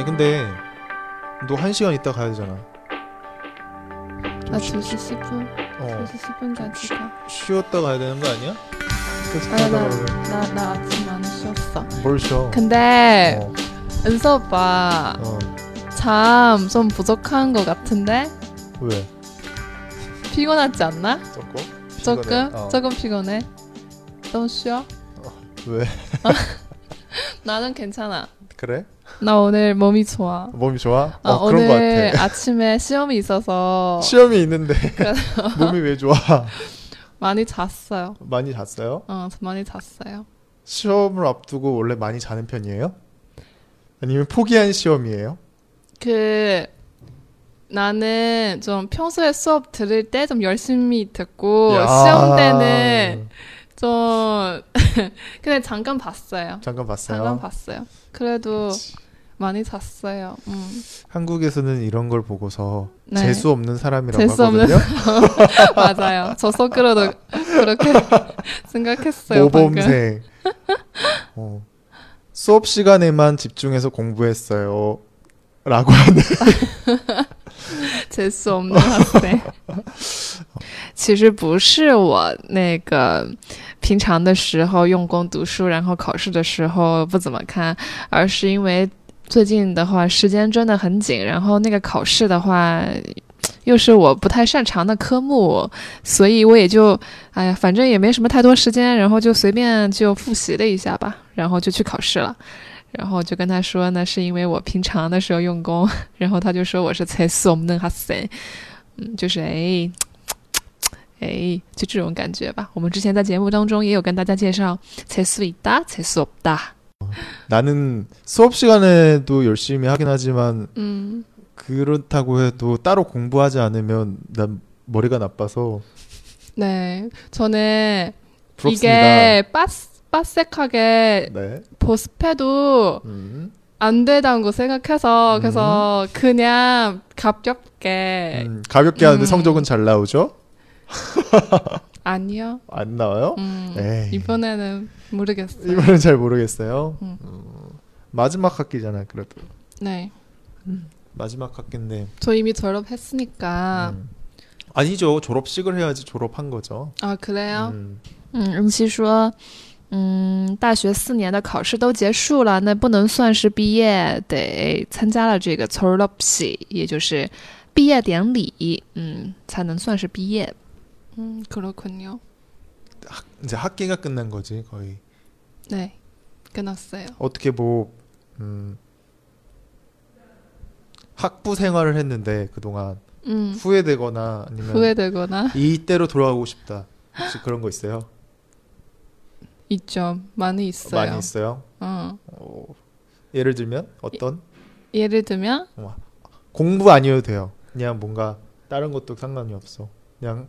아니 근데 너 한 시간 있다 가야 되잖아. 나 2시 10분, 어 2시 10분까지 가. 쉬었다 가야 되는 거 아니야? 계속 아니, 가다 나, 보면 나, 나 아침 안 쉬었어. 뭘 쉬어? 근데 어, 은서 오빠 어. 잠 좀 부족한 것 같은데 왜? 피곤하지 않나? 조금? 조금 피곤해? 어. 조금 피곤해. 너무 쉬어? 왜? 나는 괜찮아. 그래? 나 오늘 몸이 좋아. 몸이 좋아? 아, 어 그런 거 오늘. 아침에 시험이 있어서 시험이 있는데 몸이 왜 좋아? 많이 잤어요. 많이 잤어요? 어, 많이 잤어요. 시험을 앞두고 원래 많이 자는 편이에요? 아니면 포기한 시험이에요? 그 나는 좀 평소에 수업 들을 때 좀 열심히 듣고 야. 시험 때는 좀 그냥 잠깐 봤어요. 잠깐 봤어요. 잠깐 봤어요. 그래도 많이 잤어요. 음. 한국에서는 이런 걸 보고서 네. 재수 없는 사람이라고 재수 없는 하거든요. 맞아요. 저 속으로도 그렇게 생각했어요. 방금. 모범생. 어. 수업 시간에만 집중해서 공부했어요. 라고 하는. 재수 없는 학생。其实不是我那个平常的时候用功读书，然后考试的时候不怎么看，而是因为 最近的话，时间真的很紧，然后那个考试的话，又是我不太擅长的科目，所以我也就，哎呀，反正也没什么太多时间，然后就随便就复习了一下吧，然后就去考试了，然后就跟他说呢，是因为我平常的时候用功，然后他就说我是才死我们哈塞，嗯，就是哎，哎，就这种感觉吧。我们之前在节目当中也有跟大家介绍才死大才死大。 나는 수업 시간에도 열심히 하긴 하지만 음, 그렇다고 해도 따로 공부하지 않으면 난 머리가 나빠서 네, 저는 부럽습니다. 이게 빡 빡색하게 네. 보습해도 음. 안 된다고 생각해서 음. 그래서 그냥 가볍게 음, 가볍게 하는데 음. 성적은 잘 나오죠? 아니요. 안 나와요? 음, 에이. 이번에는 모르겠어요. 이번엔 잘 모르겠어요. 음. 음, 마지막 학기잖아, 그래도. 네, 마지막 학기인데. 저 이미 졸업했으니까. 음. 아니죠. 졸업식을 해야지 졸업한 거죠. 아 그래요? 음. 嗯，任期说，嗯，大学四年的考试都结束了，那不能算是毕业，得参加了这个졸업식，也就是毕业典礼，嗯，才能算是毕业。 嗯，그렇군요。 이제 학기가 끝난 거지, 거의. 네, 끝났어요. 어떻게 뭐 음, 학부 생활을 했는데 그동안 음, 후회되거나 아니면 후회되거나 이때로 돌아가고 싶다. 혹시 그런 거 있어요? 있죠. 많이 있어요. 많이 있어요. 어. 어, 예를 들면 어떤 예 를 들면, 공부 아니어도 돼요. 그냥 뭔가 다른 것도 상관이 없어. 그냥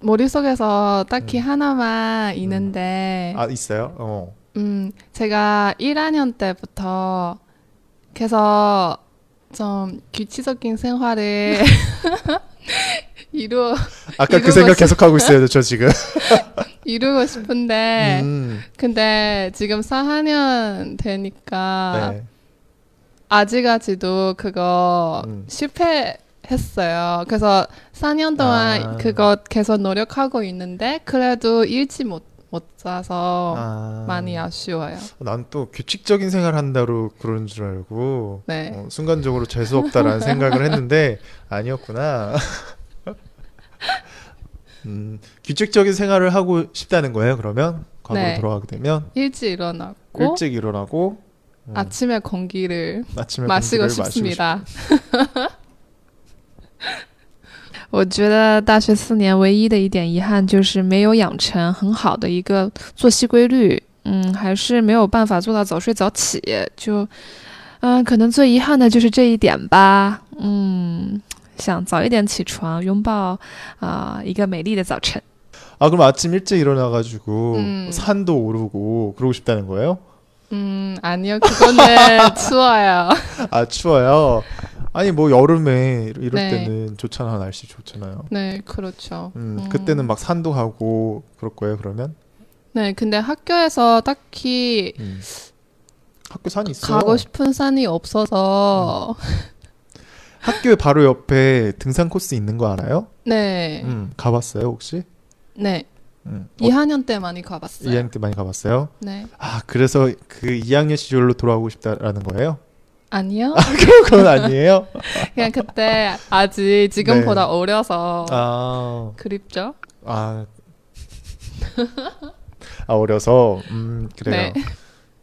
머릿속에서 딱히하나만 있는데 아 있어요? 어. 음, 제가 1학년 때부터 계속 좀 규칙적인 생활을 이루, 아까 그 생각 계속 하고 있어요 저 지금. 이루고 싶은데, 음, 근데 지금 4학년 되니까 네. 아직까지도 그거 음. 실패 했어요. 그래서 4년 동안 아. 그거 계속 노력하고 있는데, 그래도 일찍 못, 못 자서 아, 많이 아쉬워요. 난 또 규칙적인 생활 한다로 그런 줄 알고 네. 어, 순간적으로 재수 없다라는 생각을 했는데 아니었구나. 음, 규칙적인 생활을 하고 싶다는 거예요. 그러면 과거로 네. 돌아가게 되면 일찍 일어나고, 일찍 일어나고 음, 아침에 공기를 아침에 마시고 공기를 싶습니다. 我觉得大学四年唯一的一点遗憾就是没有养成很好的一个作息规律，嗯，还是没有办法做到早睡早起，就， 嗯，可能最遗憾的就是这一点吧。嗯，想早一点起床，拥抱啊、一个美丽的早晨。 아 그럼 아침 일찍 일어나가지고 음. 산도 오르고 그러고 싶다는 거예요? 음, 아니요. 그거는 추워요. 아 추워요. 아니 뭐 여름에 이럴 네. 때는 좋잖아 날씨 좋잖아요. 네, 그렇죠. 음, 음. 그때는 막 산도 가고 그럴 거예요 그러면? 네, 근데 학교에서 딱히 음. 학교 산이 있어요. 가고 싶은 산이 없어서 학교 바로 옆에 등산 코스 있는 거 알아요? 네, 음, 가봤어요 혹시? 네. 음, 어, 2학년 때 많이 가봤어요. 2학년 때 많이 가봤어요? 네. 아 그래서 그 2학년 시절로 돌아가고 싶다라는 거예요? 아니요. 그건 아니에요? 그냥 그때 아직 지금보다 네. 어려서 아, 그립죠? 아, 아 어려서 음 그래요. 네.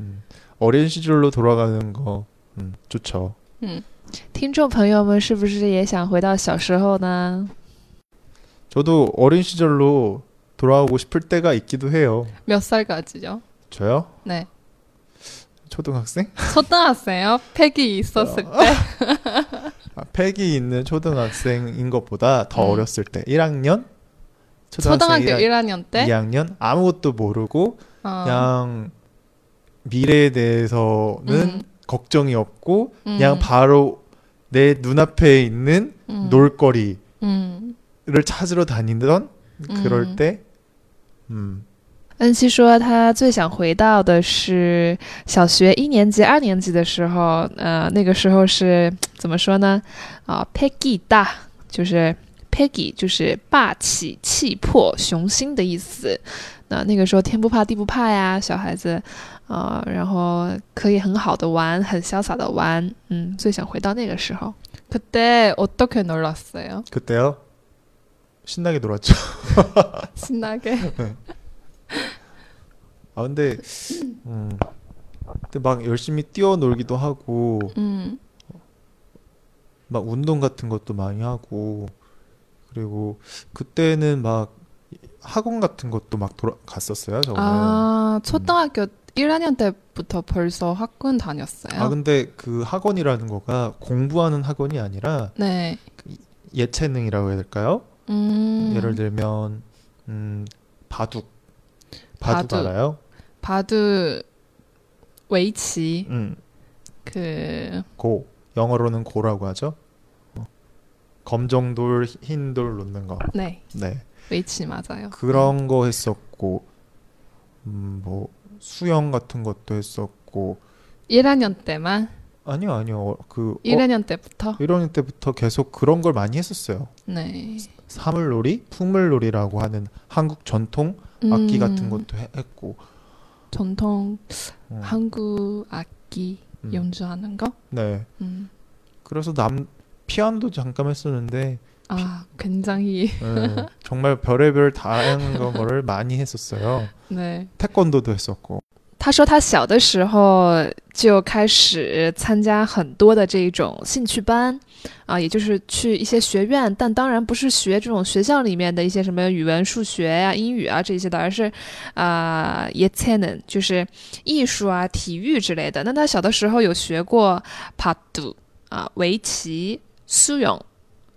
음, 어린 시절로 돌아가는 거 음, 좋죠. 听众朋友们是不是也想回到小时候呢？ 저도 어린 시절로 돌아가고 싶을 때가 있기도 해요. 몇 살까지죠? 저요? 네. 초등학생? 초등학생요? 팩이 있었을 어. 때? 아, 팩이 있는 초등학생인 것보다 더 음. 어렸을 때 1학년? 초등학교 1학, 1학년 때? 2학년? 아무것도 모르고 어. 그냥 미래에 대해서는 음, 걱정이 없고 음, 그냥 바로 내 눈앞에 있는 음, 놀거리를 음. 찾으러 다니던 그럴 음. 때 음, 恩熙说，他最想回到的是小学一年级、二年级的时候。呃，那个时候是怎么说呢？啊、p e g g y 大，就是 Peggy，就是霸气、气魄、雄心的意思。那那个时候天不怕地不怕呀，小孩子，呃，然后可以很好的玩，很潇洒的玩。嗯，最想回到那个时候。그때어떻게놀았어요 그때요 신나게 놀았죠. 신나게. 아 근데 음, 근데 막 열심히 뛰어놀기도 하고 음, 막 운동 같은 것도 많이 하고 그리고 그때는 막 학원 같은 것도 막 돌아 갔었어요 저는. 아, 초등학교 1학년 때부터 벌써 학원 다녔어요? 아 근데 그 학원이라는 거가 공부하는 학원이 아니라 네. 예체능이라고 해야 될까요? 음, 예를 들면 음 바둑 바둑, 바둑. 알아요? 바둑, 웨이치, 음, 그, 고 영어로는 Go라고 하죠. 어. 검정 돌, 흰 돌 놓는 거. 네, 네 웨이치 맞아요. 그런 거 했었고 음, 뭐 수영 같은 것도 했었고 1학년 때만? 아니요 아니요 어, 그 1학년 때부터? 1학년 때부터 계속 그런 걸 많이 했었어요. 네. 사물놀이, 풍물놀이라고 하는 한국 전통 악기 음, 같은 것도 해- 했고 전통 어, 한국 악기 음. 연주하는 거? 네 음. 그래서 남 피아노도 잠깐 했었는데 아, 굉장히, 예, 정말 별의별 다양한 거를 많이 했었어요. 네. 태권도도 했었고 他说他小的时候就开始参加很多的这种兴趣班啊，也就是去一些学院，但当然不是学这种学校里面的一些什么语文、数学呀、英语啊这些的，而是啊也才能就是艺术啊、体育之类的。那他小的时候有学过帕杜啊、围棋、苏泳、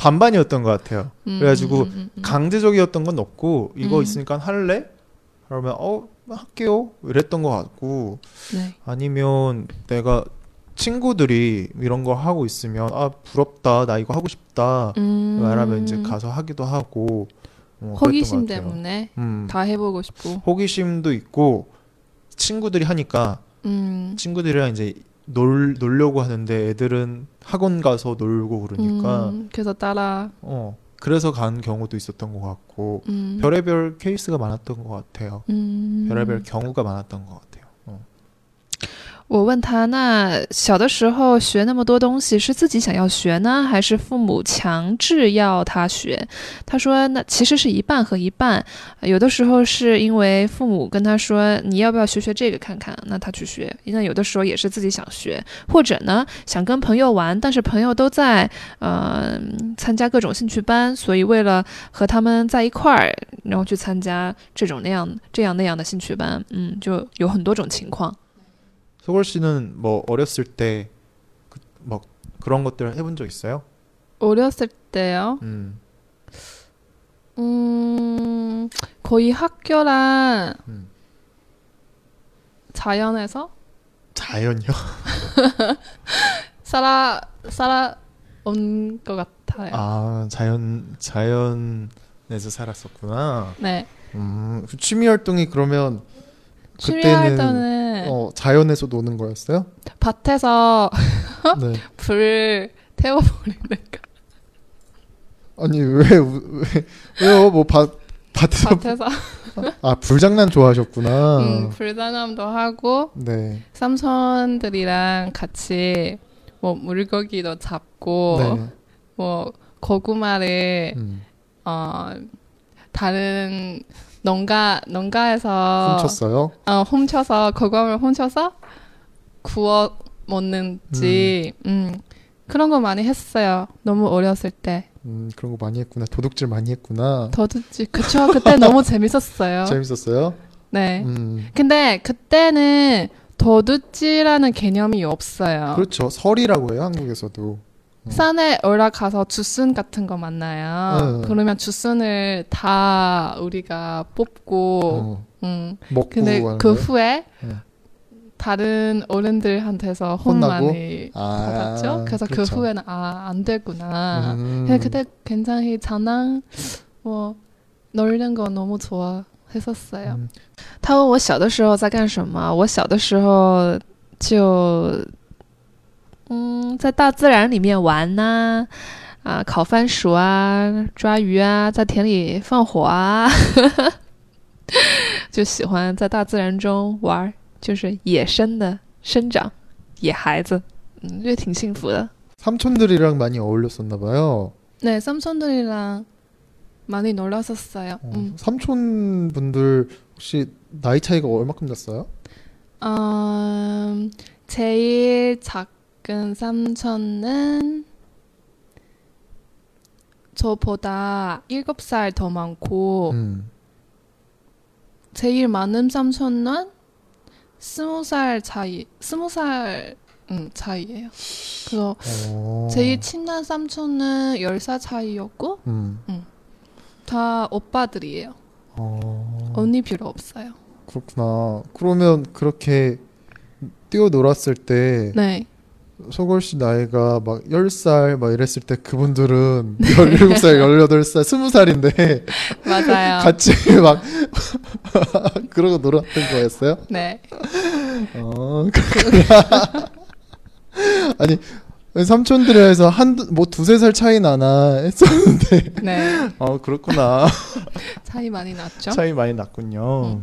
반반이었던 것 같아요. 음, 그래가지고 음, 음, 음. 강제적이었던 건 없고 이거 음. 있으니까 할래? 그러면 어 할게요. 이랬던 것 같고 네. 아니면 내가 친구들이 이런 거 하고 있으면 아 부럽다 나 이거 하고 싶다 음, 말하면 이제 가서 하기도 하고 어, 호기심. 때문에 음, 다 해보고 싶고. 호기심도 있고 친구들이 하니까 음, 친구들이랑 이제 놀 놀려고 하는데 애들은 학원 가서 놀고 그러니까 음, 그래서 따라. 어 그래서 간 경우도 있었던 것 같고 음, 별의별 케이스가 많았던 것 같아요. 음. 별의별 경우가 많았던 것 같아요. 我问他，那小的时候学那么多东西是自己想要学呢，还是父母强制要他学？他说，那其实是一半和一半。有的时候是因为父母跟他说，你要不要学学这个看看，那他去学。那有的时候也是自己想学，或者呢想跟朋友玩，但是朋友都在呃参加各种兴趣班，所以为了和他们在一块儿，然后去参加这种那样这样那样的兴趣班。嗯，就有很多种情况。 소골 씨는 뭐 어렸을 때뭐 그런 것들을 해본 적 있어요? 어렸을 때요. 음, 음, 거의 학교랑 음. 자연에서 자연요? 살아 살아 온 것 같아요. 아 자연 자연에서 살았었구나. 네. 음, 그 취미 활동이 그러면 취미 그때는 활동은 어, 자연에서 노는 거였어요? 밭에서 네. 불을 태워버리는 거. 아니 왜, 왜 왜요? 뭐 밭, 밭에서 밭에서 아 불장난 좋아하셨구나. 음, 불단함도 하고 네. 삼촌들이랑 같이 뭐 물고기도 잡고 네. 뭐 고구마를 음, 어 다른 농가 농가에서 훔쳤어요? 어, 훔쳐서 고구마를 훔쳐서 구워 먹는지 음. 그런 거 많이 했어요. 너무 어렸을 때. 음, 그런 거 많이 했구나. 도둑질 많이 했구나. 더듬지 그쵸 그때 너무 재밌었어요. 재밌었어요? 네. 음. 근데 그때는 도둑질하는 개념이 없어요. 그렇죠. 설이라고 해요, 한국에서도. 음. 산에 올라가서 주순 같은 거 만나요. 네. 그러면 주순을 다 우리가 뽑고, 어, 음. 먹고 근데 하는 그 거예요? 후에 네. 다른 어른들한테서 혼 혼나고? 많이 아, 받았죠. 그래서 그 그렇죠. 후에는 아 안 되구나. 음. 근데 그때 굉장히 장난 뭐 놀는 거 너무 좋아했었어요. 嗯他问我小的时候在干什么，我小的时候就， 嗯，在大自然里面玩呐、啊，烤番薯啊，抓鱼啊，在田里放火啊，就喜欢在大自然中玩儿，就是野生的生长，野孩子，嗯，觉得挺幸福的。 삼촌들이랑 많이 어울렸었나 봐요. 네, 삼촌들이랑 많이 놀았었어요. 어, 음. 삼촌분들 혹시 나이 차이가 얼마큼 났어요? 음, 제일 작 은 삼촌은 저보다 7살 더 많고 음. 제일 많은 삼촌은 20살 차이, 20살 음, 차이예요. 그래서 어. 제일 친한 삼촌은 10살 차이였고 음. 다 오빠들이에요. 어. 언니 필요 없어요. 그렇구나. 그러면 그렇게 뛰어놀았을 때 네. 소걸 씨 나이가 막 10살 막 이랬을 때 그분들은 17살, 18살, 20살인데 맞아요. 같이 막 그러고 놀았던 거였어요? 네. 어, 그렇구나. 아니, 삼촌들이 해서 한, 뭐 두세 살 차이 나나 했었는데. 네. 어, 그렇구나. 차이 많이 났죠? 차이 많이 났군요.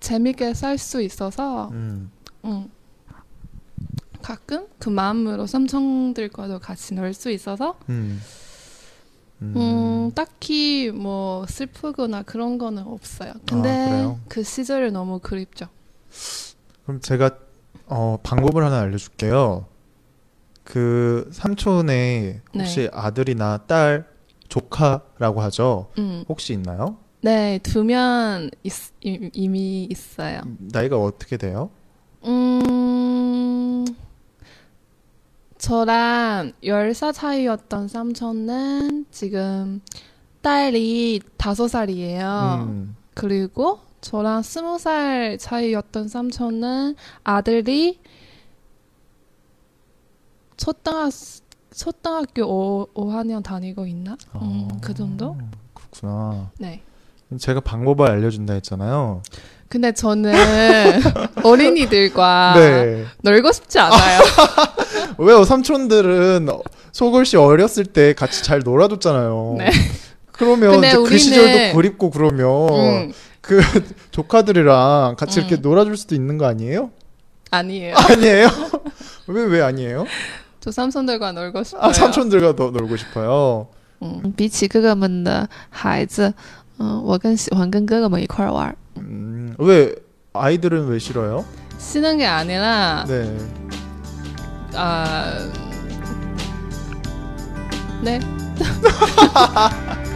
재밌게 살수 있어서, 음. 음. 가끔 그 마음으로 삼촌들과도 같이 놀 수 있어서, 음. 음. 음, 딱히 뭐 슬프거나 그런 거는 없어요. 아, 근데 그래요? 그 시절이 너무 그립죠. 그럼 제가 어, 방법을 하나 알려줄게요. 그 삼촌의 혹시 네. 아들이나 딸, 조카라고 하죠. 음. 혹시 있나요? 네, 두 명 이미 있어요. 나이가 어떻게 돼요? 음, 저랑 10살 차이였던 삼촌은 지금 딸이 5살이에요. 음, 그리고 저랑 20살 차이였던 삼촌은 아들이 초등학 초등학교 5, 5학년 다니고 있나? 음, 아. 그 정도? 그렇구나. 네. 제가 방법을 알려준다 했잖아요. 근데 저는 어린이들과 네. 놀고 싶지 않아요. 왜요? 삼촌들은 소골씨 어렸을 때 같이 잘 놀아줬잖아요. 네. 그러면 근데 이제 그 우리는- 시절도 그립고 그러면 음, 그 조카들이랑 같이 음. 이렇게 놀아줄 수도 있는 거 아니에요? 아니에요. 아니에요? 왜 왜 아니에요? 저 삼촌들과 놀고 싶어요. 아 삼촌들과 더 놀고 싶어요. 嗯，比起哥哥们的孩子， 嗯、我更喜欢跟哥哥们一块儿玩儿。 음, 왜 아이들은 왜 싫어요? 쉬는 게 아니라, 네. 아, 네.